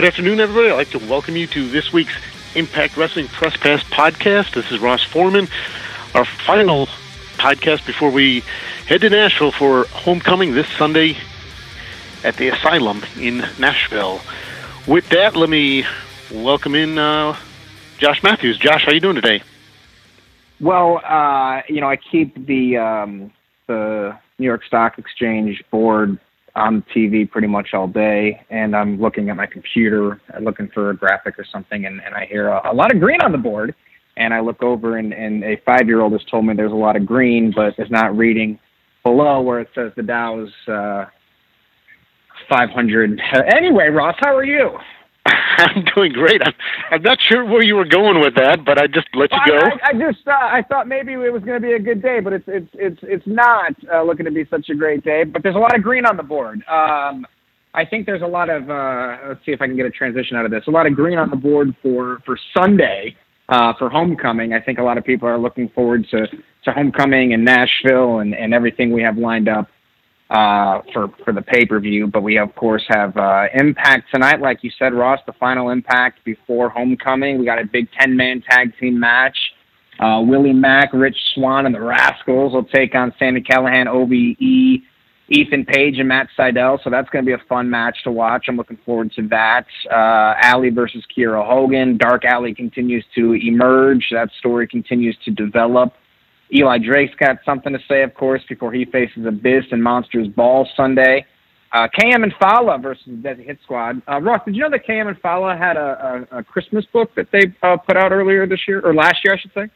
Good afternoon, everybody. I'd like to welcome you to this week's Impact Wrestling Press Pass podcast. This is Ross Foreman, our final podcast before we head to Nashville for homecoming this Sunday at the Asylum in Nashville. With that, let me welcome in uh, Josh Matthews. Josh, how are you doing today? Well, uh, you know, I keep the um, the New York Stock Exchange board on TV pretty much all day, and I'm looking at my computer, looking for a graphic or something, and, and I hear a, a lot of green on the board, and I look over, and, and a five-year-old has told me there's a lot of green, but is not reading below where it says the Dow's uh, 500. Anyway, Ross, how are you? I'm doing great. I'm, I'm not sure where you were going with that, but I just let you go. I, I, just uh, I thought maybe it was going to be a good day, but it's it's it's it's not uh, looking to be such a great day. But there's a lot of green on the board. Um, I think there's a lot of uh, let's see if I can get a transition out of this. A lot of green on the board for for Sunday uh, for homecoming. I think a lot of people are looking forward to to homecoming in Nashville and and everything we have lined up uh, for for the pay per view. But we of course have uh, Impact tonight, like you said, Ross. The final Impact before Homecoming. We got a big ten man tag team match. Uh, Willie Mack, Rich Swann, and the Rascalz will take on Sami Callihan, OBE, Ethan Page, and Matt Sydal. So that's going to be a fun match to watch. I'm looking forward to that. Uh, versus Kiera Hogan. Dark Alley continues to emerge. That story continues to develop. Eli Drake's got something to say, of course, before he faces Abyss and Monsters Ball Sunday. Uh, KM and Fallah versus the Desi Hit Squad. Uh, Ross, did you know that KM and Fallah had a, a, a Christmas book that they uh, put out earlier this year, or last year, I should say?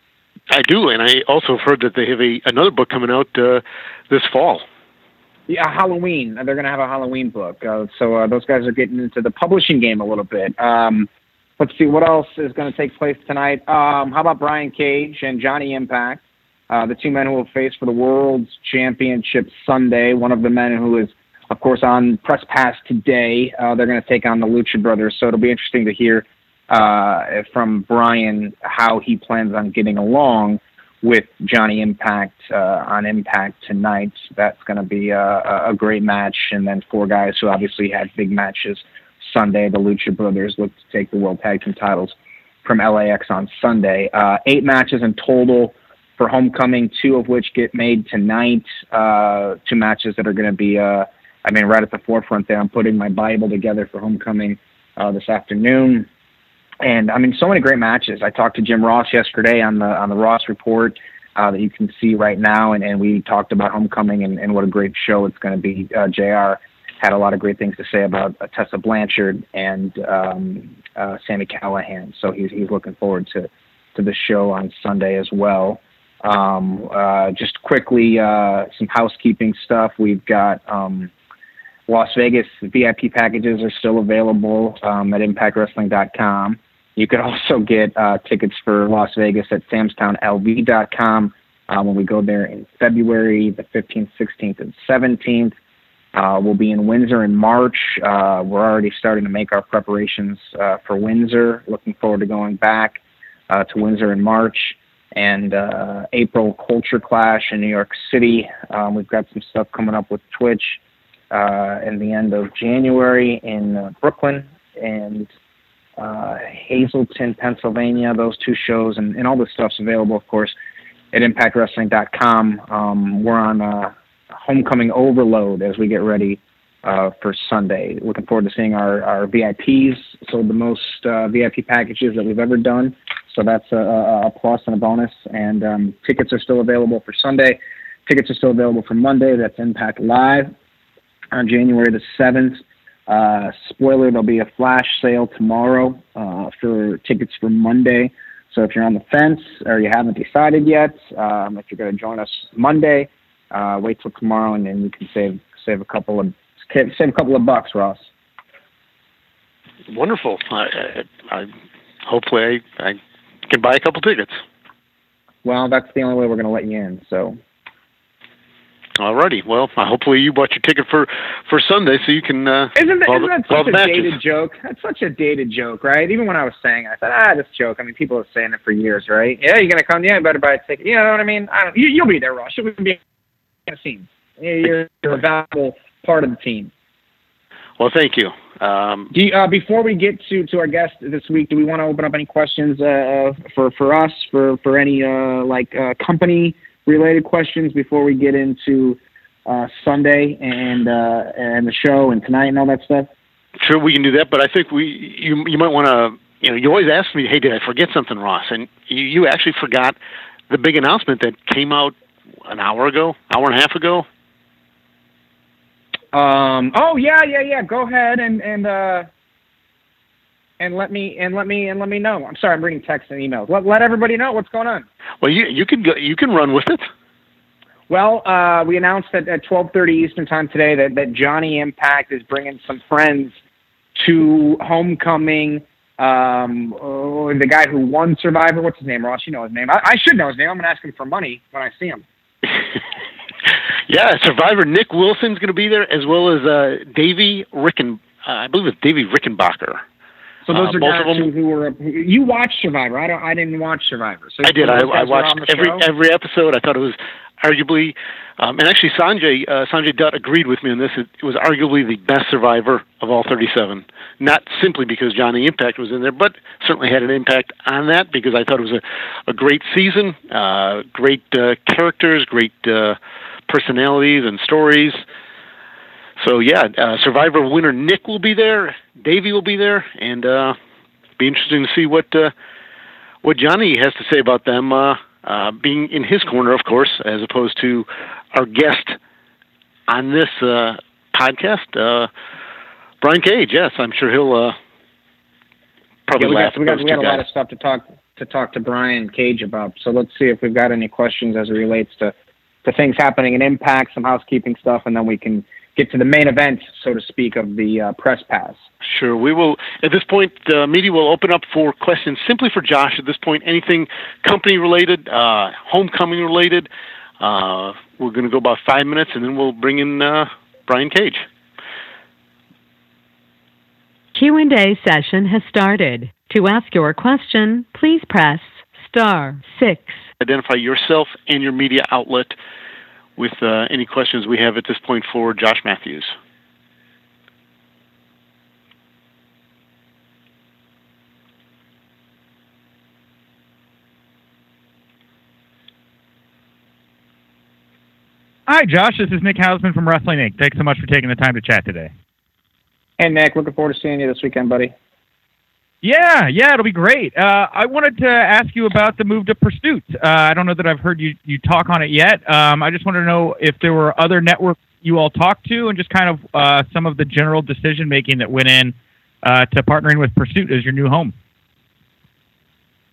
I do, and I also heard that they have a another book coming out uh, this fall. Yeah, Halloween. They're going to have a Halloween book. Uh, so uh, those guys are getting into the publishing game a little bit. Um, let's see what else is going to take place tonight. Um, how about Brian Cage and Johnny Impact? Uh, the two men who will face for the World's Championship Sunday. One of the men who is, of course, on Press Pass today. Uh, they're going to take on the Lucha Brothers. So it'll be interesting to hear uh, from Brian how he plans on getting along with Johnny Impact uh, on Impact tonight. That's going to be a, a great match. And then four guys who obviously had big matches Sunday. The Lucha Brothers look to take the World Tag Team titles from LAX on Sunday. Uh, eight matches in total for homecoming, two of which get made tonight. Uh, two matches that are going to be, uh, I mean, right at the forefront there. I'm putting my Bible together for homecoming uh, this afternoon, and I mean, so many great matches. I talked to Jim Ross yesterday on the on the Ross Report uh, that you can see right now, and, and we talked about homecoming and, and what a great show it's going to be. Uh, Jr. had a lot of great things to say about uh, Tessa Blanchard and um, Sami Callihan, so he's he's looking forward to to the show on Sunday as well. Um, uh, just quickly, uh, some housekeeping stuff. We've got um, Las Vegas VIP packages are still available um, at ImpactWrestling.com. You could also get uh, tickets for Las Vegas at SamstownLV.com uh, when we go there in February, the 15th, 16th, and 17th. Uh, we'll be in Windsor in March. Uh, we're already starting to make our preparations uh, for Windsor. Looking forward to going back uh, to Windsor in March and uh, April Culture Clash in New York City. Um, we've got some stuff coming up with Twitch uh, in the end of January in uh, Brooklyn and uh, Hazleton, Pennsylvania. Those two shows and, and all this stuff's available, of course, at ImpactWrestling.com. Um, we're on uh, homecoming overload as we get ready uh, for Sunday. Looking forward to seeing our, our VIPs. Sold the most uh, VIP packages that we've ever done. So that's a, a plus and a bonus. And um, tickets are still available for Sunday. Tickets are still available for Monday. That's Impact Live on January the 7th. Uh, spoiler, there'll be a flash sale tomorrow uh, for tickets for Monday. So if you're on the fence or you haven't decided yet, um, if you're going to join us Monday, uh, wait till tomorrow and then you can save save a couple of save a couple of bucks, Ross. Wonderful. I, I, I hopefully I, I can buy a couple tickets. Well, that's the only way we're going to let you in. So. Alrighty. Well, hopefully you bought your ticket for for Sunday, so you can. Uh, isn't that, isn't that such a matches. dated joke? That's such a dated joke, right? Even when I was saying, it, I thought, ah, this joke. I mean, people have saying it for years, right? Yeah, you're gonna come. Yeah, you better buy a ticket. You know what I mean? I don't. You, you'll be there, Ross. You'll be in the scene. You're, you're a valuable part of the team. Well, thank you. Um, you, uh, before we get to, to our guest this week, do we want to open up any questions uh, for for us for for any uh, like uh, company related questions before we get into uh, Sunday and uh, and the show and tonight and all that stuff? Sure, we can do that, but I think we you you might want to you know you always ask me, hey, did I forget something, Ross? And you, you actually forgot the big announcement that came out an hour ago, hour and a half ago. Um. Oh yeah, yeah, yeah. Go ahead and and uh, and let me and let me and let me know. I'm sorry, I'm reading texts and emails. Let let everybody know what's going on. Well, you you can go, you can run with it. Well, uh, we announced that at 12:30 Eastern Time today that that Johnny Impact is bringing some friends to Homecoming. Um, oh, the guy who won Survivor, what's his name, Ross? You know his name. I, I should know his name. I'm gonna ask him for money when I see him. Yeah, Survivor Nick Wilson's going to be there, as well as uh, Davie Ricken. Uh, I believe it's Davie Rickenbacker. So those uh, are guys who, who were. You watched Survivor. I don't. I didn't watch Survivor. So I did. I, I watched every show? every episode. I thought it was arguably, um, and actually Sanjay uh, Sanjay Dutt agreed with me on this. It, it, was arguably the best Survivor of all 37. Not simply because Johnny Impact was in there, but certainly had an impact on that because I thought it was a, a great season, uh, great uh, characters, great uh, personalities and stories. So yeah, uh, Survivor winner Nick will be there, Davie will be there, and uh, be interesting to see what uh, what Johnny has to say about them. Uh, uh, being in his corner, of course, as opposed to our guest on this uh, podcast, uh, Brian Cage. Yes, I'm sure he'll uh, probably yeah, we. Got, we got, we got a lot of stuff to talk to talk to Brian Cage about. So let's see if we've got any questions as it relates to to things happening in Impact, some housekeeping stuff, and then we can get to the main event, so to speak, of the uh, press pass. Sure. We will, at this point, the media will open up for questions simply for Josh at this point. Anything company related, uh, homecoming related. Uh, we're going to go about five minutes and then we'll bring in uh, Brian Cage. Q&A session has started. To ask your question, please press star six. Identify yourself and your media outlet with uh, any questions we have at this point for Josh Matthews. Hi, Josh. This is Nick Hausman from Wrestling Inc. Thanks so much for taking the time to chat today. Hey, Nick. Looking forward to seeing you this weekend, buddy. Yeah, yeah, it'll be great. Uh, I wanted to ask you about the move to Pursuit. Uh, I don't know that I've heard you, you talk on it yet. Um, I just wanted to know if there were other networks you all talked to and just kind of uh, some of the general decision making that went in uh, to partnering with Pursuit as your new home.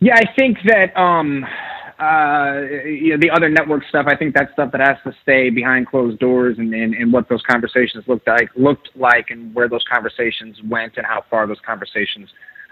Yeah, I think that um, uh, you know, the other network stuff. I think that's stuff that has to stay behind closed doors, and, and, and what those conversations looked like, looked like, and where those conversations went, and how far those conversations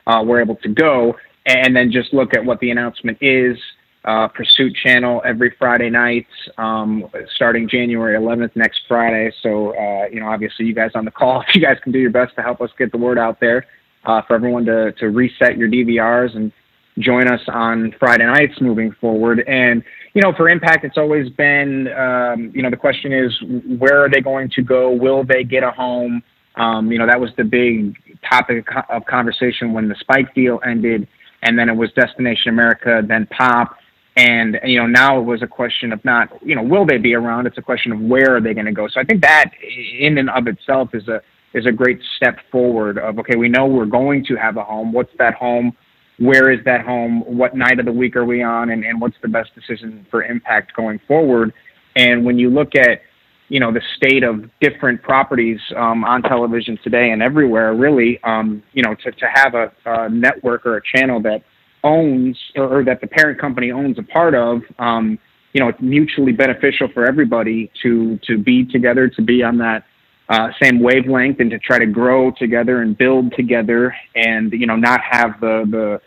uh, we're able to go, and then just look at what the announcement is. Uh, Pursuit Channel every Friday night, um, starting January 11th next Friday. So, uh, you know, obviously, you guys on the call, you guys can do your best to help us get the word out there uh, for everyone to, to reset your DVRs and join us on Friday nights moving forward. And, you know, for Impact, it's always been, um, you know, the question is where are they going to go? Will they get a home? Um, you know, that was the big topic of conversation when the Spike deal ended, and then it was Destination America, then Pop, and you know now it was a question of not you know will they be around? It's a question of where are they going to go. So I think that in and of itself is a is a great step forward. Of okay, we know we're going to have a home. What's that home? Where is that home? What night of the week are we on? And, and what's the best decision for impact going forward? And when you look at you know the state of different properties um, on television today and everywhere really um, you know to, to have a, a, network or a channel that owns or, or, that the parent company owns a part of um, you know it's mutually beneficial for everybody to to be together to be on that uh, same wavelength and to try to grow together and build together and you know not have the the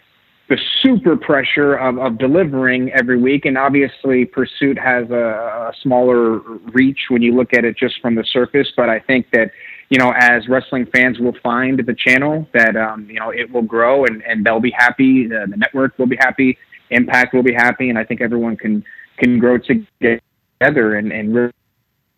the super pressure of, of delivering every week. And obviously, Pursuit has a, a, smaller reach when you look at it just from the surface. But I think that, you know, as wrestling fans will find the channel, that, um, you know, it will grow and, and they'll be happy. The, network will be happy. Impact will be happy. And I think everyone can, can grow together and, and really,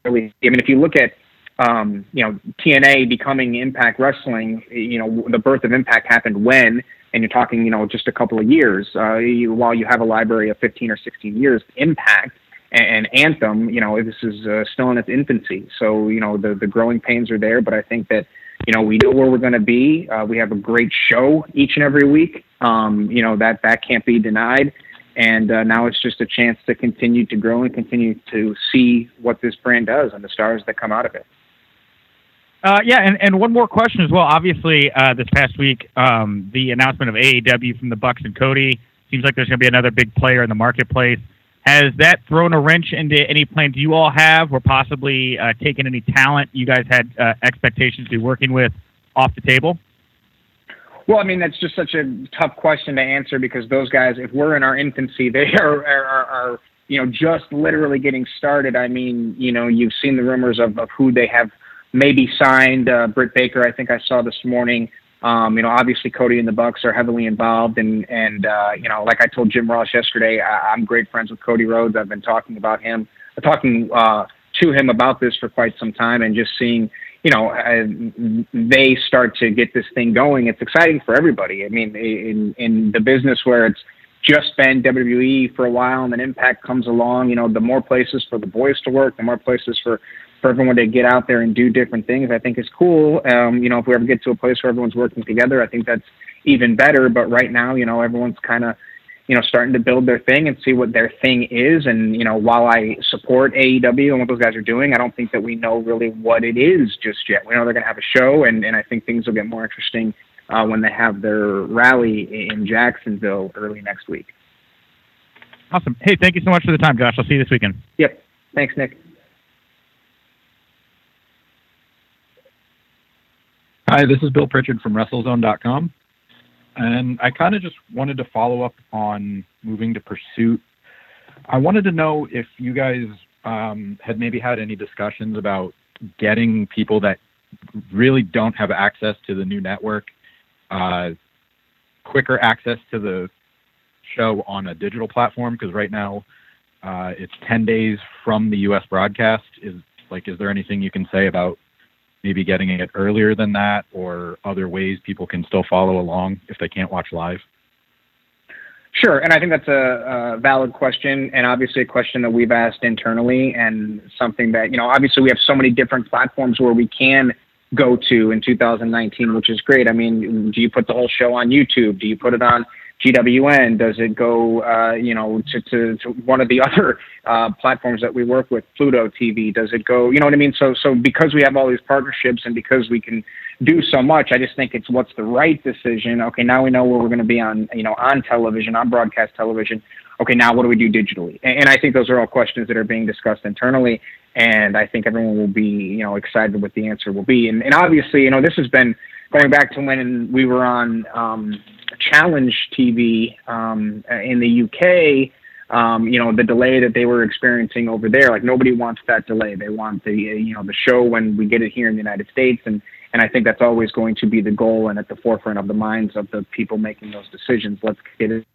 I mean, if you look at, um, you know, TNA becoming Impact Wrestling, you know, the birth of Impact happened when, and you're talking, you know, just a couple of years. Uh, you, while you have a library of 15 or 16 years, Impact and, and Anthem, you know, this is uh, still in its infancy. So, you know, the the growing pains are there, but I think that, you know, we know where we're going to be. Uh, we have a great show each and every week. Um, you know, that that can't be denied. And uh, now it's just a chance to continue to grow and continue to see what this brand does and the stars that come out of it. Uh, yeah, and, and one more question as well. Obviously, uh, this past week, um, the announcement of AEW from the Bucks and Cody seems like there's going to be another big player in the marketplace. Has that thrown a wrench into any plans you all have, or possibly uh, taken any talent you guys had uh, expectations to be working with off the table? Well, I mean, that's just such a tough question to answer because those guys, if we're in our infancy, they are, are, are, are you know, just literally getting started. I mean, you know, you've seen the rumors of, of who they have maybe signed uh, Britt Baker. I think I saw this morning. Um, you know, obviously Cody and the Bucks are heavily involved, and and uh, you know, like I told Jim Ross yesterday, I, I'm great friends with Cody Rhodes. I've been talking about him, talking uh, to him about this for quite some time, and just seeing, you know, uh, they start to get this thing going. It's exciting for everybody. I mean, in in the business where it's just been WWE for a while, and then Impact comes along. You know, the more places for the boys to work, the more places for for everyone to get out there and do different things, I think is cool. Um, you know, if we ever get to a place where everyone's working together, I think that's even better. But right now, you know, everyone's kind of, you know, starting to build their thing and see what their thing is. And, you know, while I support AEW and what those guys are doing, I don't think that we know really what it is just yet. We know they're going to have a show, and, and I think things will get more interesting uh, when they have their rally in Jacksonville early next week. Awesome. Hey, thank you so much for the time, Josh. I'll see you this weekend. Yep. Thanks, Nick. Hi, this is Bill Pritchard from WrestleZone.com. And I kind of just wanted to follow up on moving to Pursuit. I wanted to know if you guys um, had maybe had any discussions about getting people that really don't have access to the new network uh, quicker access to the show on a digital platform because right now uh, it's 10 days from the U.S. broadcast. Is like, is there anything you can say about maybe getting it earlier than that or other ways people can still follow along if they can't watch live? Sure, and I think that's a, a, valid question, and obviously a question that we've asked internally, and something that you know, obviously we have so many different platforms where we can go to in 2019, which is great. I mean, do you put the whole show on YouTube? Do you put it on GWN? Does it go, uh, you know, to, to, to, one of the other uh, platforms that we work with, Pluto TV? Does it go, you know what I mean? So, so because we have all these partnerships and because we can do so much, I just think it's what's the right decision. Okay, now we know where we're going to be on, you know, on television, on broadcast television. Okay, now what do we do digitally? And, and I think those are all questions that are being discussed internally, and I think everyone will be, you know, excited what the answer will be. And, and obviously, you know, this has been going back to when we were on. Um, Challenge TV um, in the UK, um, you know, the delay that they were experiencing over there, like nobody wants that delay. They want the, you know, the show when we get it here in the United States. And, and I think that's always going to be the goal and at the forefront of the minds of the people making those decisions. Let's get it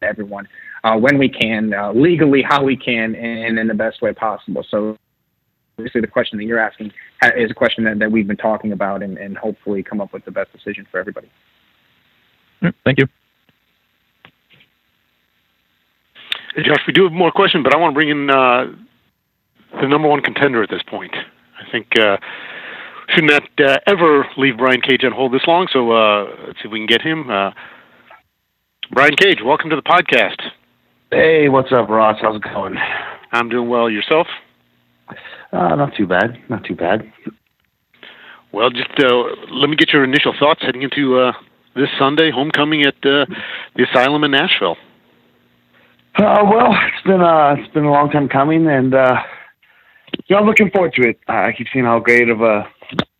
everyone uh, when we can, uh, legally, how we can, and in the best way possible. So obviously the question that you're asking is a question that, that we've been talking about and, and hopefully come up with the best decision for everybody. Thank you. Hey, Josh, we do have more questions, but I want to bring in uh, the number one contender at this point. I think uh, should not uh, ever leave Brian Cage on hold this long. So uh, let's see if we can get him. Uh, Brian Cage, welcome to the podcast. Hey, what's up, Ross? How's it going? I'm doing well. Yourself? Uh, not too bad. Not too bad. Well, just uh, let me get your initial thoughts heading into uh, this Sunday, homecoming at uh, the Asylum in Nashville? Uh, well, it's been uh, it's been a long time coming, and uh, you know, I'm looking forward to it. I keep seeing how great of a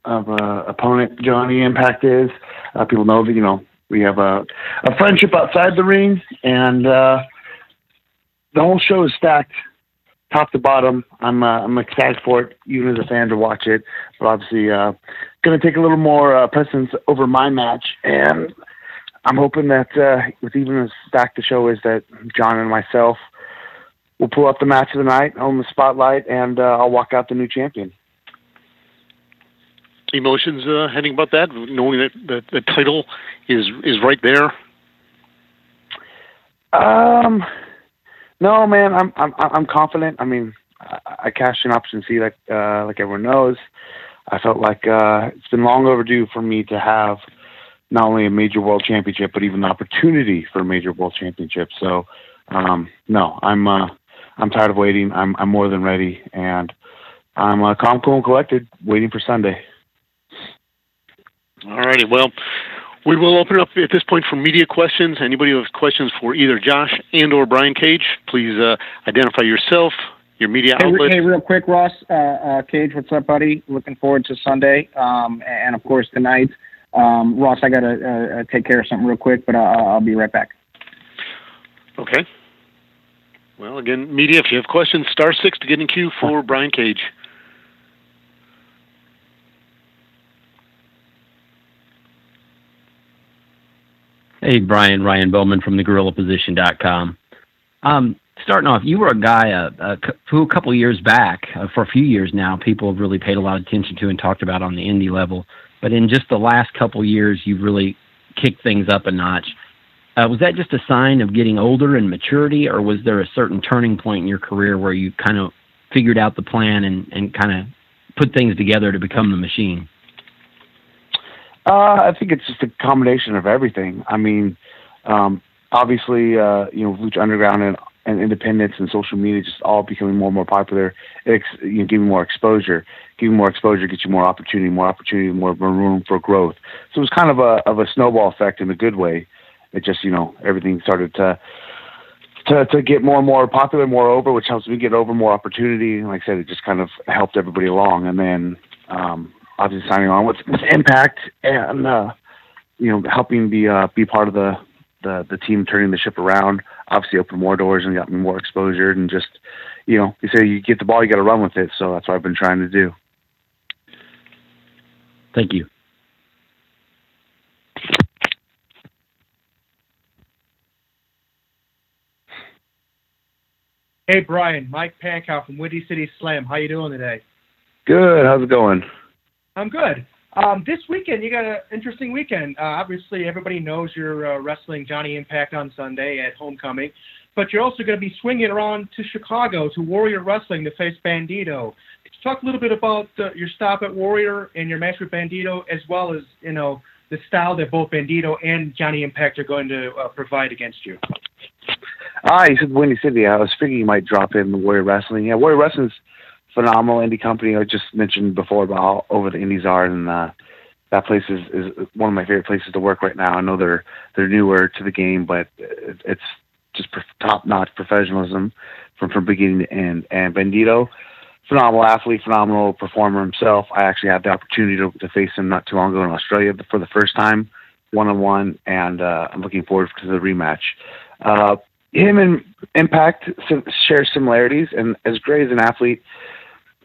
of a opponent Johnny Impact is. Uh, people know that you know we have a a friendship outside the ring, and uh, the whole show is stacked top to bottom. I'm uh, I'm excited for it, even as a fan to watch it. But obviously, uh, going to take a little more uh, precedence over my match, and I'm hoping that uh, with even as stacked the show is, that John and myself will pull up the match of the night, own the spotlight, and uh, I'll walk out the new champion. emotions uh, heading about that, knowing that the, the title is is right there? Um, no, man, I'm I'm I'm confident. I mean, I, I cashed an option C like uh, like everyone knows. I felt like uh, it's been long overdue for me to have not only a major world championship, but even the opportunity for a major world championship. So, um, no, I'm uh, I'm tired of waiting. I'm I'm more than ready, and I'm uh, calm, cool, and collected, waiting for Sunday. All righty. Well, we will open up at this point for media questions. Anybody who has questions for either Josh and or Brian Cage, please uh, identify yourself, your media Hey, outlet. hey, real quick, Ross uh, uh, Cage, what's up, buddy? Looking forward to Sunday, um, and of course tonight. Um, Ross, I gotta uh, uh, take care of something real quick, but uh, I'll be right back. Okay. Well, again, media, if you have questions, star six to get in queue for Brian Cage. Hey, Brian, Ryan Bowman from thegorillaposition.com. Um, starting off, you were a guy uh, a, who a couple years back, uh, for a few years now, people have really paid a lot of attention to and talked about on the indie level. But in just the last couple years, you've really kicked things up a notch. Uh, was that just a sign of getting older and maturity, or was there a certain turning point in your career where you kind of figured out the plan and, and kind of put things together to become the machine? Uh, I think it's just a combination of everything. I mean, um, obviously, uh, you know, Lucha Underground and, and independence and social media just all becoming more and more popular. It's you know, giving more exposure. Giving more exposure gets you more opportunity. More opportunity, more room for growth. So it was kind of a of a snowball effect in a good way. It just you know everything started to to to get more and more popular, more over, which helps me get over more opportunity. And like I said, it just kind of helped everybody along. And then um, obviously signing on with, with Impact and uh, you know helping be uh, be part of the, the the team turning the ship around. Obviously, opened more doors and got me more exposure. And just you know, you say you get the ball, you got to run with it. So that's what I've been trying to do. Thank you. Hey Brian, Mike Pankow from Windy City Slam. How you doing today? Good. How's it going? I'm good. Um, this weekend you got an interesting weekend. Uh, obviously, everybody knows you're uh, wrestling Johnny Impact on Sunday at Homecoming, but you're also going to be swinging around to Chicago to Warrior Wrestling to face Bandito. Talk a little bit about uh, your stop at Warrior and your match with Bandito, as well as you know the style that both Bandito and Johnny Impact are going to uh, provide against you? Ah, you said Windy City. I was figuring you might drop in Warrior Wrestling. Yeah, Warrior Wrestling's phenomenal indie company. I just mentioned before about how over the indies are, and uh, that place is, is one of my favorite places to work right now. I know they're they're newer to the game, but it, it's just top notch professionalism from from beginning to end. And Bandito, phenomenal athlete, phenomenal performer himself. I actually had the opportunity to, to face him not too long ago in Australia for the first time, one on one, and uh, I'm looking forward to the rematch. Uh, him and Impact share similarities, and as great as an athlete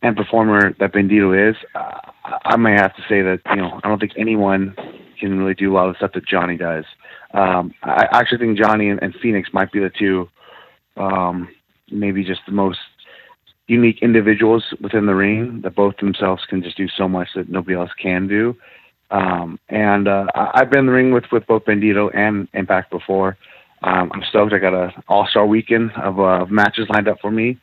and performer that Bandito is, uh, I may have to say that you know I don't think anyone can really do a lot of the stuff that Johnny does. Um, I actually think Johnny and, and Fenix might be the two, um, maybe just the most unique individuals within the ring that both themselves can just do so much that nobody else can do. Um, and uh, I've been in the ring with with both Bandito and Impact before. Um, I'm stoked. I got an All Star weekend of, uh, of matches lined up for me,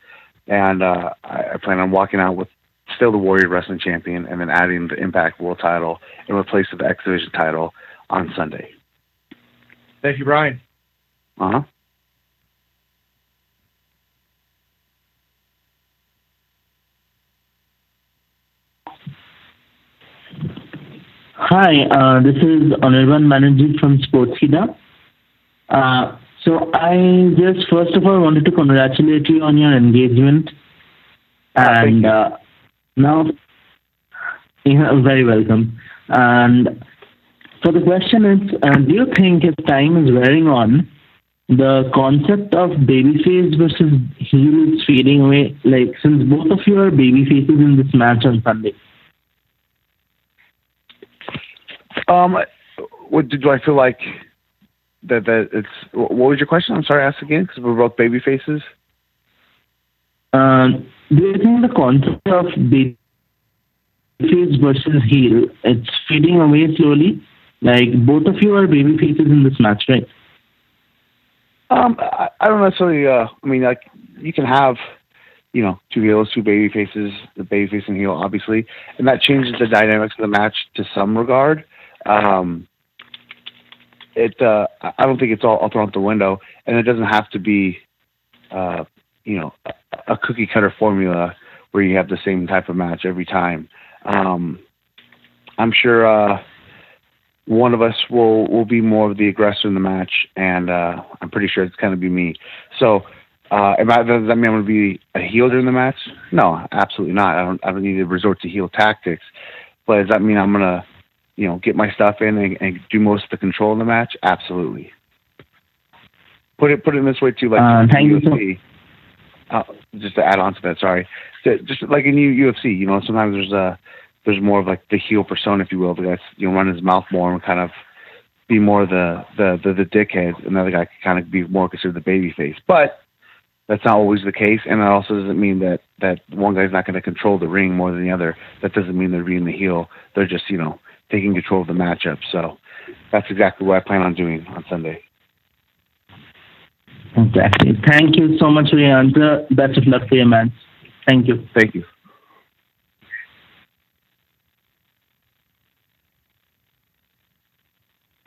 and uh, I, I plan on walking out with still the Warrior Wrestling Champion, and then adding the Impact World Title in replace of the X Division title on Sunday. Thank you, Brian. Uh huh. Hi, uh, this is Anirban Banerjee from Sportskeeda. Uh, so I just first of all wanted to congratulate you on your engagement, and uh, now you're very welcome. And so the question is, uh, do you think as time is wearing on, the concept of babyface versus heel is fading away? Like since both of you are baby faces in this match on Sunday. Um, what do I feel like that that it's? What was your question? I'm sorry, ask again because we're both baby faces. Um, do you think the concept of baby face versus heel, it's fading away slowly. Like both of you are baby faces in this match, right? Um, I, I don't necessarily. Uh, I mean, like you can have, you know, two heels, two baby faces, the baby face and heel, obviously, and that changes the dynamics of the match to some regard. Um, it. Uh, I don't think it's all, all thrown out the window, and it doesn't have to be, uh, you know, a, cookie cutter formula where you have the same type of match every time. Um, I'm sure. Uh, one of us will will be more of the aggressor in the match, and uh, I'm pretty sure it's going to be me. So, uh, am I, does that mean I'm going to be a heel during the match? No, absolutely not. I don't. I don't need to resort to heel tactics. But does that mean I'm going to, you know, get my stuff in and, and do most of the control in the match? Absolutely. Put it put it in this way too, like Uh, thank UFC. Uh, just to add on to that, sorry. So, Just like in UFC, you know, sometimes there's a there's more of like the heel persona, if you will. The guy's you know run his mouth more and kind of be more the the the, the dickhead. Another guy could kind of be more considered the baby face, but that's not always the case. And it also doesn't mean that that one guy's not going to control the ring more than the other. That doesn't mean they're being the heel. They're just you know taking control of the matchup. So that's exactly what I plan on doing on Sunday. Exactly. Thank you so much for your answer. Best of luck for your man. Thank you. Thank you.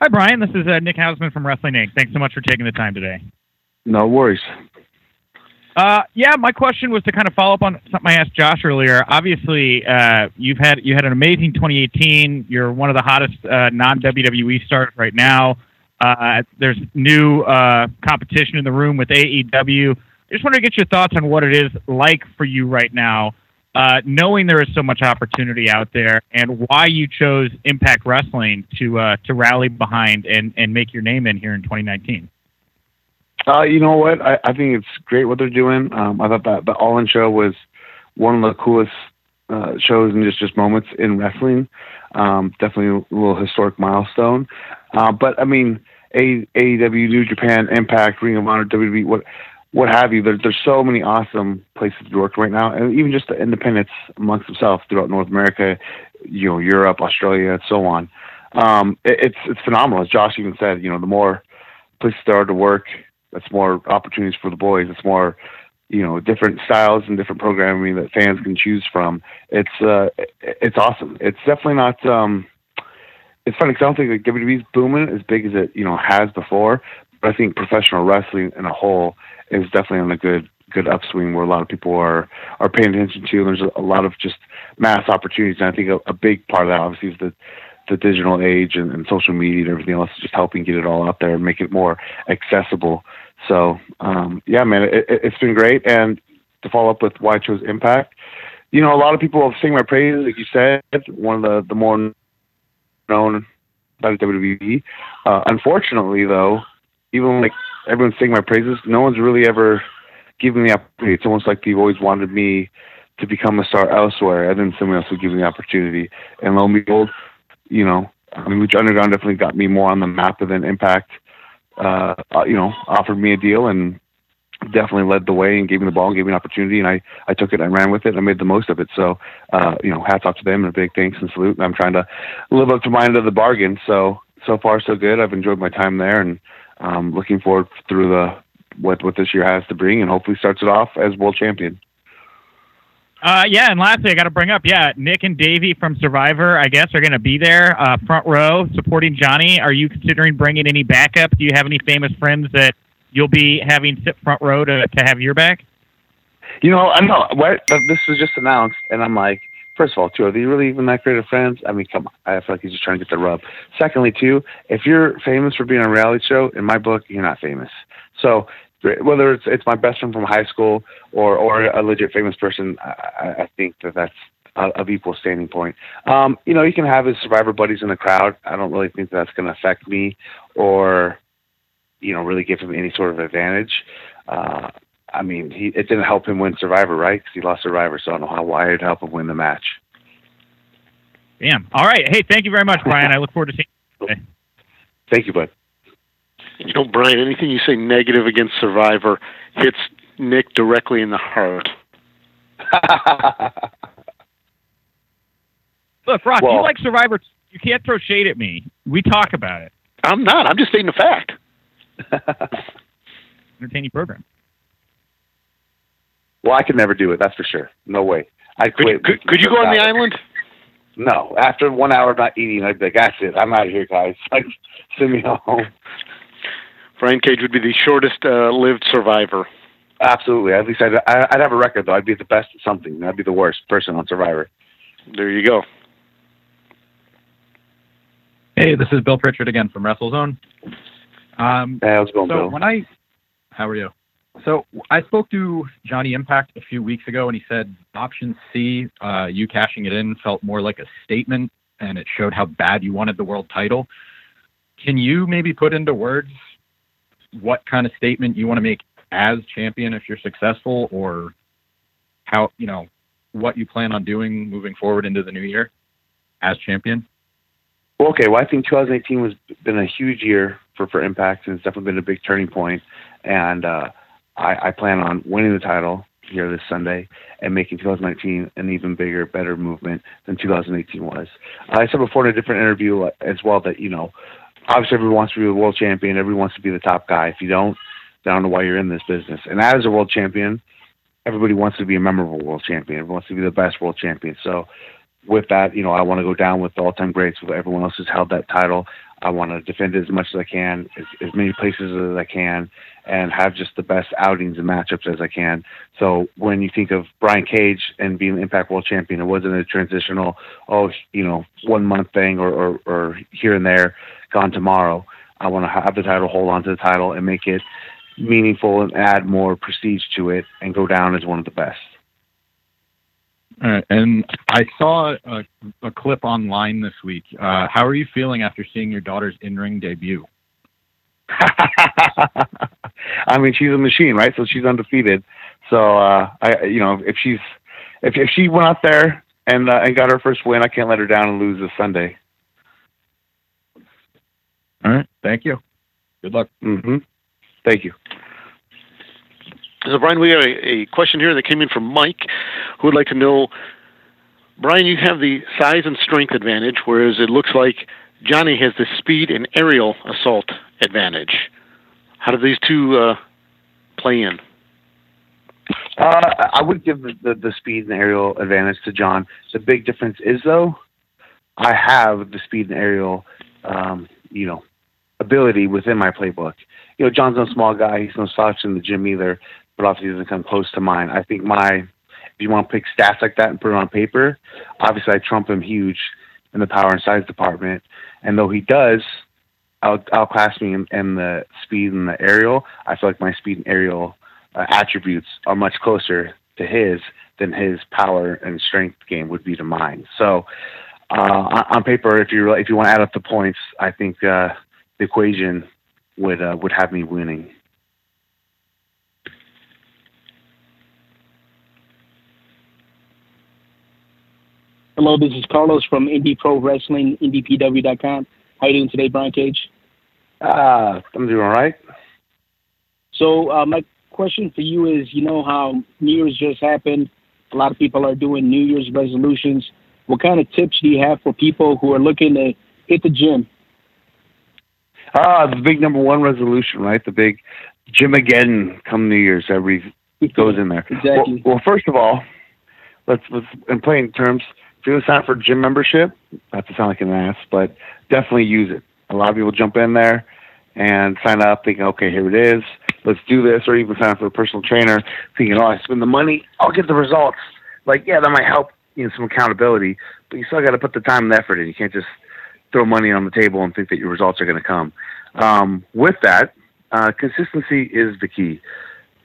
Hi, Brian. This is uh, Nick Hausman from Wrestling Inc. Thanks so much for taking the time today. No worries. Uh, yeah, my question was to kind of follow up on something I asked Josh earlier. Obviously, uh, you've had you had an amazing 2018. You're one of the hottest uh, non WWE stars right now. Uh, there's new uh, competition in the room with AEW. I just want to get your thoughts on what it is like for you right now, uh, knowing there is so much opportunity out there, and why you chose Impact Wrestling to to rally behind and and make your name in here in 2019. Uh, you know what? I, I think it's great what they're doing. Um, I thought that the All In show was one of the coolest uh, shows and just just moments in wrestling. Um, definitely a little historic milestone. Uh, but I mean, AEW, New Japan, Impact, Ring of Honor, WWE, what what have you. There, there's so many awesome places to work right now, and even just the independents amongst themselves throughout North America, you know, Europe, Australia, and so on. Um, it, it's it's phenomenal. As Josh even said, you know, the more places there are to work, that's more opportunities for the boys. It's more, you know, different styles and different programming that fans can choose from. It's uh, it's awesome. It's definitely not. Um, it's funny because I don't think that like WWE's booming as big as it you know has before. But I think professional wrestling in a whole is definitely on a good good upswing where a lot of people are are paying attention to. There's a lot of just mass opportunities, and I think a, a big part of that obviously is the the digital age and, and social media and everything else, is just helping get it all out there and make it more accessible. So um, yeah, man, it, it's been great. And to follow up with why I chose Impact, you know, a lot of people have sing my praises, like you said, one of the the more known the WWE. Uh, unfortunately, though, even like everyone's singing my praises, no one's really ever given me the opportunity. It's almost like they've always wanted me to become a star elsewhere, and then someone else would give me the opportunity. And lo and behold, you know, I mean, Underground definitely got me more on the map than Impact. Uh, you know, offered me a deal and definitely led the way and gave me the ball and gave me an opportunity, and I I took it and ran with it and I made the most of it. So, uh, you know, hats off to them and a big thanks and salute. And I'm trying to live up to my end of the bargain. So so far so good. I've enjoyed my time there and um, looking forward through the what what this year has to bring, and hopefully starts it off as world champion. Uh, yeah, and lastly, I got to bring up, yeah, Nick and Davie from Survivor, I guess, are going to be there, uh, front row, supporting Johnny. Are you considering bringing any backup? Do you have any famous friends that you'll be having sit front row to, to have your back? You know, I know what this was just announced, and I'm like, first of all, two, are they really even that great of friends? I mean, come on, I feel like he's just trying to get the rub. Secondly, too, if you're famous for being on a reality show, in my book, you're not famous. So whether it's it's my best friend from high school or or a legit famous person, I, I think that that's of equal standing point. Um, you know, you can have his survivor buddies in the crowd. I don't really think that's going to affect me or you know really give him any sort of advantage. Uh, I mean, he it didn't help him win Survivor, right? Because he lost Survivor, so I don't know how why it'd help him win the match. Damn. All right. Hey, thank you very much, Brian. I look forward to seeing you. Today. Thank you, bud. You know, Brian, anything you say negative against Survivor hits Nick directly in the heart. Look, Ross, you like Survivor. You can't throw shade at me. We talk about it. I'm not. I'm just stating a fact. Entertaining program. Well, I could never do it. That's for sure. No way. I Could, quit. could, could you go on the island? No. After one hour of not eating, I'd be like, "That's it. I'm out of here, guys. Like, send me home." Brian Cage would be the shortest uh, lived survivor. Absolutely. At least I'd, I- I'd have a record though. I'd be the best at something. I'd be the worst person on Survivor. There you go. Hey, this is Bill Pritchard again from WrestleZone. Um, Hey, how's it going, so Bill? when I, how are you? So I spoke to Johnny Impact a few weeks ago, and he said option C, uh, you cashing it in, felt more like a statement, and it showed how bad you wanted the world title. Can you maybe put into words what kind of statement you want to make as champion if you're successful, or how you know what you plan on doing moving forward into the new year as champion? Well, okay. Well, I think 2018 was been a huge year for for Impact, and it's definitely been a big turning point. And uh, I, I plan on winning the title here this Sunday and making 2019 an even bigger, better movement than 2018 was. I said before in a different interview uh, as well that you know, obviously everyone wants to be the world champion. Everyone wants to be the top guy. If you don't, I don't know why you're in this business. And as a world champion, everybody wants to be a memorable world champion. Everyone wants to be the best world champion. So with that, you know, I want to go down with the all-time greats, with everyone else who's held that title. I want to defend it as much as I can, as, as many places as I can, and have just the best outings and matchups as I can. So when you think of Brian Cage and being the Impact World Champion, it wasn't a transitional, oh, you know, one month thing or, or, or here and there, gone tomorrow. I want to have the title, hold on to the title, and make it meaningful and add more prestige to it, and go down as one of the best. All right, and I saw a, a clip online this week. Uh, how are you feeling after seeing your daughter's in-ring debut? I mean, she's a machine, right? So she's undefeated. So uh, I, you know, if she's if if she went out there and uh, and got her first win, I can't let her down and lose this Sunday. All right, thank you. Good luck. hmm Thank you. So, Brian, we got a, a question here that came in from Mike, who would like to know, Brian, you have the size and strength advantage, whereas it looks like Johnny has the speed and aerial assault advantage. How do these two uh, play in? Uh, I would give the, the, the speed and aerial advantage to John. The big difference is though, I have the speed and aerial, um, you know, ability within my playbook. You know, John's no small guy. He's no slouch in the gym either, but obviously doesn't come close to mine. I think my, if you want to pick stats like that and put it on paper, obviously I trump him huge in the power and size department. And though he does out, outclass me in, in the speed and the aerial, I feel like my speed and aerial uh, attributes are much closer to his than his power and strength game would be to mine. So, uh, on, on paper, if you if you want to add up the points, I think uh, the equation would uh, would have me winning. Hello, this is Carlos from Indie Pro Wrestling, IndiePW.com. How you doing today, Brian Cage? Uh, I'm doing all right. So uh, my question for you is, you know how New Year's just happened. A lot of people are doing New Year's resolutions. What kind of tips do you have for people who are looking to hit the gym? Ah, the big number one resolution, right? The big gym again come New Year's. Every goes in there. Exactly. Well, well, first of all, let's let's in plain terms. If you're gonna sign up for gym membership, not to sound like an ass, but definitely use it. A lot of people jump in there and sign up thinking, okay, here it is, let's do this, or even sign up for a personal trainer thinking, oh, I spend the money, I'll get the results. Like, yeah, that might help, you know, some accountability, but you still got to put the time and effort in. You can't just throw money on the table and think that your results are going to come. Um, with that, uh, consistency is the key.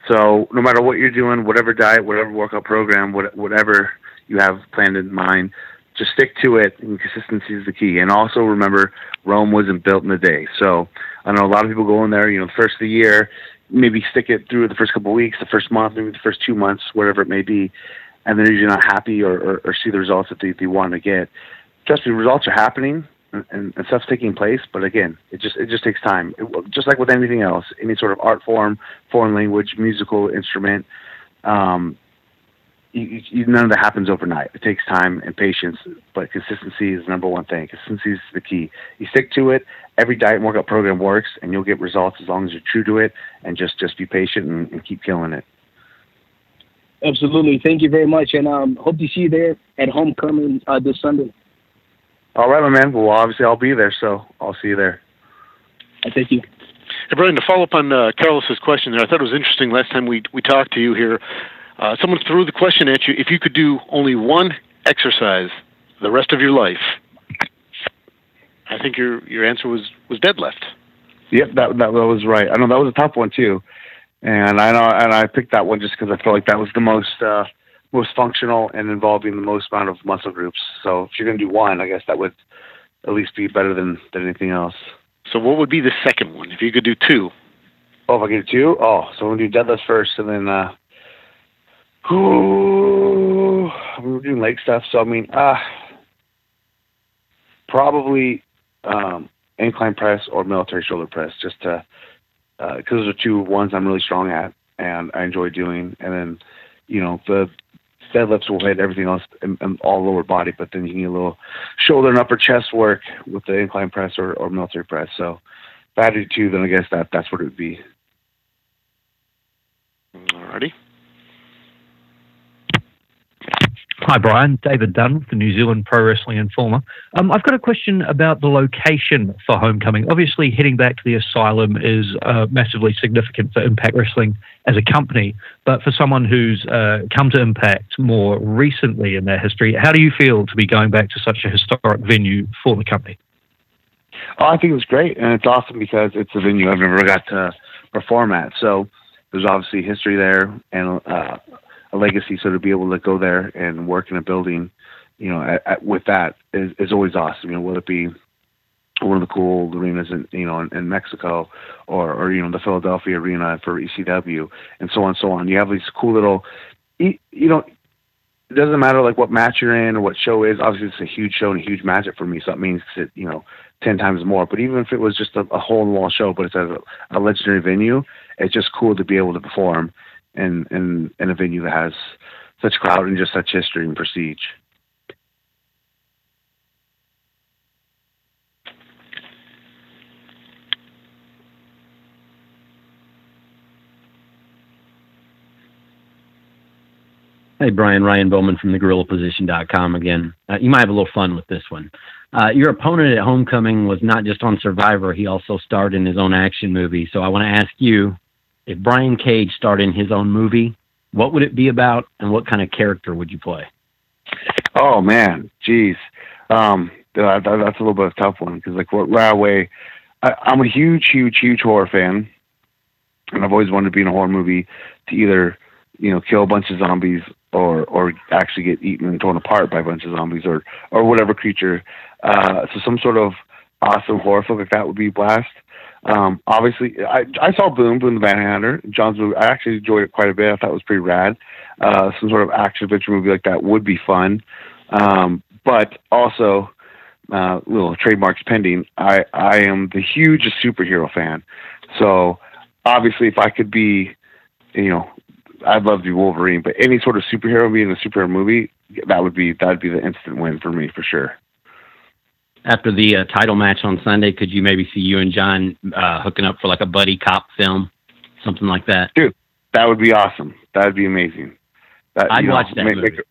So no matter what you're doing, whatever diet, whatever workout program, what, whatever you have planned in mind, just stick to it. And consistency is the key. And also remember, Rome wasn't built in a day. So I know a lot of people go in there, you know, the first of the year, maybe stick it through the first couple of weeks, the first month, maybe the first two months, whatever it may be, and then you're not happy or, or, or see the results that they, they want to get. Trust me, results are happening and, and, stuff's taking place, but again, it just it just takes time. It, just like with anything else, any sort of art form, foreign language, musical instrument, um, you, you, none of that happens overnight. It takes time and patience, but consistency is the number one thing. Consistency is the key. You stick to it. Every diet and workout program works, and you'll get results as long as you're true to it, and just just be patient and, and keep killing it. Absolutely. Thank you very much, and um, hope to see you there at homecoming uh, this Sunday. All right, my man. Well, obviously I'll be there, so I'll see you there. Thank you. Hey, Brian, to follow up on uh, Carlos's question there, I thought it was interesting last time we we talked to you here. Uh, someone threw the question at you: if you could do only one exercise the rest of your life, I think your your answer was was deadlift. Yep, that that was right. I know that was a tough one too, and I know and I picked that one just because I felt like that was the most uh, most functional and involving the most amount of muscle groups. So if you're gonna do one, I guess that would at least be better than than anything else. So what would be the second one if you could do two? Oh, if I could do two? Oh, so we'll do deadlift first, and then uh, ooh, we were doing leg stuff. So I mean, uh, probably um, incline press or military shoulder press, just to uh, because uh, those are two ones I'm really strong at and I enjoy doing. And then, you know, the deadlifts will hit everything else and, and all lower body, but then you need a little shoulder and upper chest work with the incline press or, or military press. So if I had to do two, then I guess that that's what it would be. Alrighty. Hi, Brian. David Dunn, the New Zealand Pro Wrestling Informer. Um, I've got a question about the location for Homecoming. Obviously, heading back to the asylum is uh, massively significant for Impact Wrestling as a company. But for someone who's uh, come to Impact more recently in their history, how do you feel to be going back to such a historic venue for the company? Oh, I think it was great, and it's awesome because it's a venue I've never got to perform at. So there's obviously history there, and uh, a legacy. So to be able to go there and work in a building, you know, at, at, with that is, is always awesome. You know, whether it be one of the cool arenas in you know in, in Mexico or or you know the Philadelphia arena for ECW and so on and so on. You have these cool little, you know. It doesn't matter like what match you're in or what show is. Obviously, it's a huge show and a huge matchup for me, so that means it you know ten times more. But even if it was just a, a hole in the wall show, but it's at a, a legendary venue, it's just cool to be able to perform in in in a venue that has such crowd and just such history and prestige. Hey, Brian, Ryan Bowman from the thegorillaposition.com again. Uh, you might have a little fun with this one. Uh, your opponent at Homecoming was not just on Survivor, he also starred in his own action movie. So I want to ask you if Brian Cage starred in his own movie, what would it be about, and what kind of character would you play? Oh man, jeez, um, that, that's a little bit of a tough one because like right away, I, I'm a huge, huge, huge horror fan, and I've always wanted to be in a horror movie to either you know kill a bunch of zombies or or actually get eaten and torn apart by a bunch of zombies or or whatever creature. Uh, so some sort of awesome horror film like that would be blast. Um, obviously, I, I saw Boone, Boone the Bounty Hunter, John's movie. I actually enjoyed it quite a bit. I thought it was pretty rad. Uh, some sort of action adventure movie like that would be fun. Um, but also, uh, little trademarks pending. I I am the hugest superhero fan. So obviously, if I could be, you know, I'd love to be Wolverine. But any sort of superhero being a superhero movie, that would be that would be the instant win for me for sure after the uh, title match on Sunday, could you maybe see you and John uh, hooking up for like a buddy cop film, something like that? Dude, that would be awesome. That would be amazing. That, I'd watch know, that. Make, movie. Make,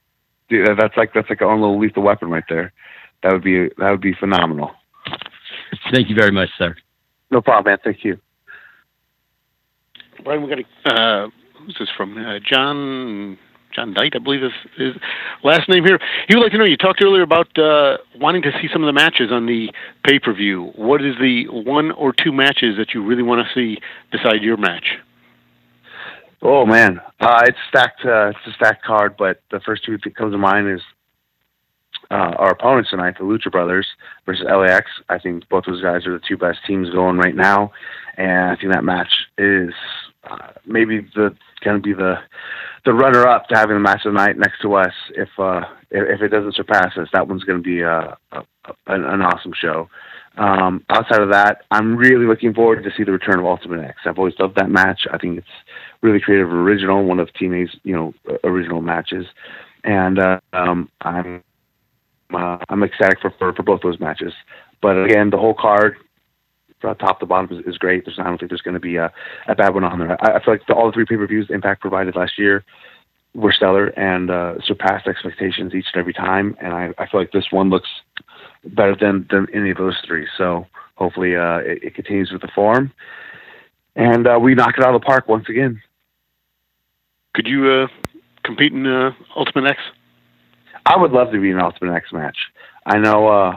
dude, that's like that's like our own little lethal weapon right there. That would be that would be phenomenal. Thank you very much, sir. No problem, man. Thank you. Brian, we got a, uh, who's this from? Uh, John John Knight, I believe is his last name here. He would like to know. You talked earlier about uh, wanting to see some of the matches on the pay per view. What is the one or two matches that you really want to see beside your match? Oh man, uh, it's stacked. Uh, it's a stacked card, but the first two that comes to mind is uh, our opponents tonight, the Lucha Brothers versus LAX. I think both those guys are the two best teams going right now, and I think that match is uh, maybe the going to be the the runner up to having the match of the night next to us. If uh, if it doesn't surpass us, that one's going to be a, a, a, an awesome show. Um, outside of that, I'm really looking forward to see the return of Ultimate X. I've always loved that match. I think it's really creative, original, one of TNA's you know original matches, and uh, um, I'm uh, I'm ecstatic for, for for both those matches. But again, the whole card, top to bottom, is, is great. There's I don't think there's going to be a, a bad one on there. I, I feel like the, all the three pay per views Impact provided last year were stellar and uh, surpassed expectations each and every time. And I, I feel like this one looks better than than any of those three. So hopefully uh, it, it continues with the form, and uh, we knock it out of the park once again. Could you uh, compete in uh, Ultimate X? I would love to be in an Ultimate X match. I know uh,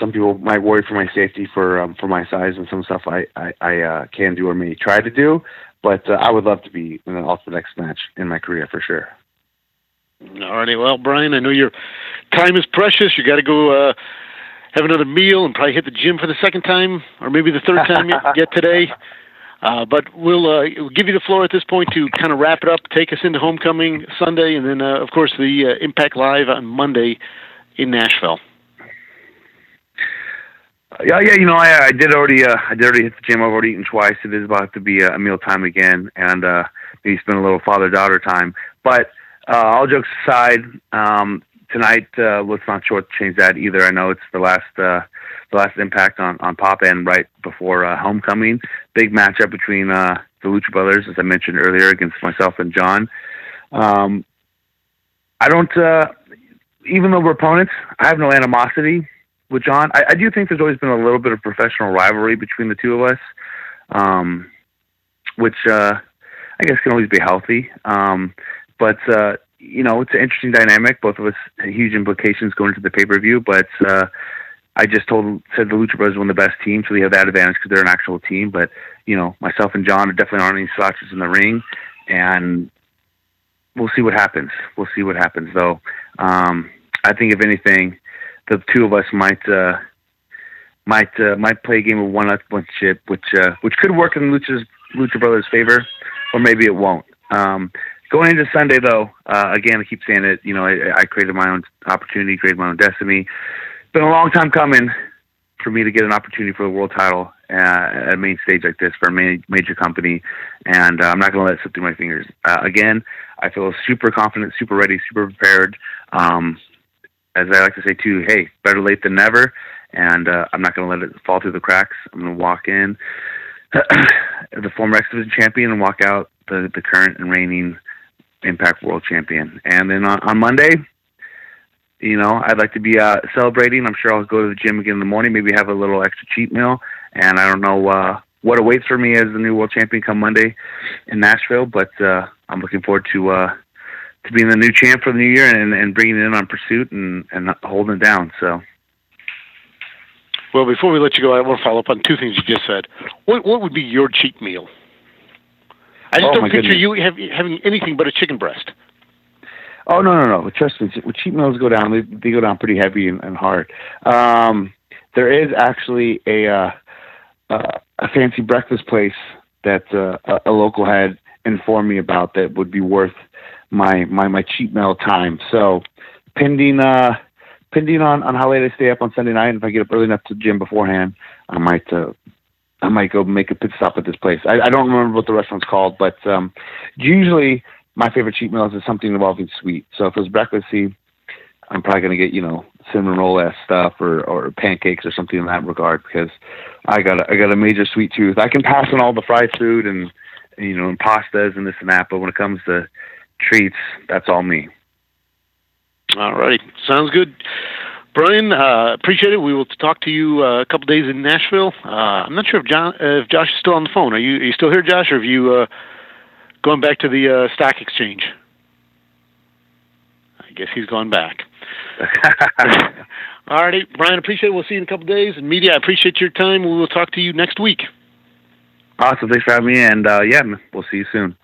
some people might worry for my safety for um, for my size and some stuff I I, I uh, can do or may try to do, but uh, I would love to be in an Ultimate X match in my career for sure. Alrighty, well, Brian, I know your time is precious. You got to go uh, have another meal and probably hit the gym for the second time, or maybe the third time yet today. Uh, but we'll, uh, we'll give you the floor at this point to kind of wrap it up, take us into homecoming Sunday, and then, uh, of course, the uh, Impact Live on Monday in Nashville. Yeah, yeah, you know, I, I did already, uh, I did already hit the gym. I've already eaten twice. It is about to be a, meal time again, and uh, maybe spend a little father-daughter time. But uh, all jokes aside, um, tonight, uh, let's not shortchange that either. I know it's the last, uh, the last impact on on Pop End right before uh, homecoming. Big matchup between uh, the Lucha Brothers, as I mentioned earlier, against myself and John. Um, I don't, uh, even though we're opponents, I have no animosity with John. I, I do think there's always been a little bit of professional rivalry between the two of us, um, which uh, I guess can always be healthy. Um, but uh, you know, it's an interesting dynamic. Both of us huge implications going into the pay per view, but. Uh, I just told said the Lucha Brothers won the best team, so they have that advantage because they're an actual team. But you know, myself and John are definitely aren't any slouches in the ring, and we'll see what happens. We'll see what happens, though. Um, I think if anything, the two of us might uh, might uh, might play a game of one-upmanship, which uh, which could work in Lucha's Lucha Brothers' favor, or maybe it won't. Um, going into Sunday, though, uh, again, I keep saying it. You know, I, I created my own opportunity, created my own destiny It's been a long time coming for me to get an opportunity for the world title uh, at a main stage like this for a ma- major company, and uh, I'm not going to let it slip through my fingers. Uh, again, I feel super confident, super ready, super prepared. Um, as I like to say too, hey, better late than never, and uh, I'm not going to let it fall through the cracks. I'm going to walk in the former X Division champion and walk out the the current and reigning Impact World Champion. And then on, on Monday, you know, I'd like to be uh, celebrating. I'm sure I'll go to the gym again in the morning, maybe have a little extra cheat meal. And I don't know uh, what awaits for me as the new world champion come Monday in Nashville, but uh, I'm looking forward to uh, to being the new champ for the new year and, and bringing it in on pursuit and, and holding it down. So. Well, before we let you go, I want to follow up on two things you just said. What what would be your cheat meal? I just Oh, don't picture goodness. you have, having anything but a chicken breast. Oh no no no! Trust me, when cheat meals go down, they, they go down pretty heavy and, and hard. Um, there is actually a uh, uh, a fancy breakfast place that uh, a, a local had informed me about that would be worth my my my cheat meal time. So, pending uh, pending on on how late I stay up on Sunday night, if I get up early enough to the gym beforehand, I might uh, I might go make a pit stop at this place. I, I don't remember what the restaurant's called, but um, usually my favorite cheat meals is something involving sweet. So if it's breakfasty, I'm probably gonna get you know cinnamon roll ass stuff or or pancakes or something in that regard because I got a, I got a major sweet tooth. I can pass on all the fried food and you know and pastas and this and that, but when it comes to treats, that's all me. All righty, sounds good. Brian, uh, appreciate it. We will talk to you uh, a couple days in Nashville. Uh, I'm not sure if John, uh, if Josh is still on the phone. Are you, are you still here, Josh, or have you uh, gone back to the uh, stock exchange? I guess he's gone back. All righty, Brian, appreciate it. We'll see you in a couple days. And media, I appreciate your time. We will talk to you next week. Awesome, thanks for having me, and uh, yeah, we'll see you soon.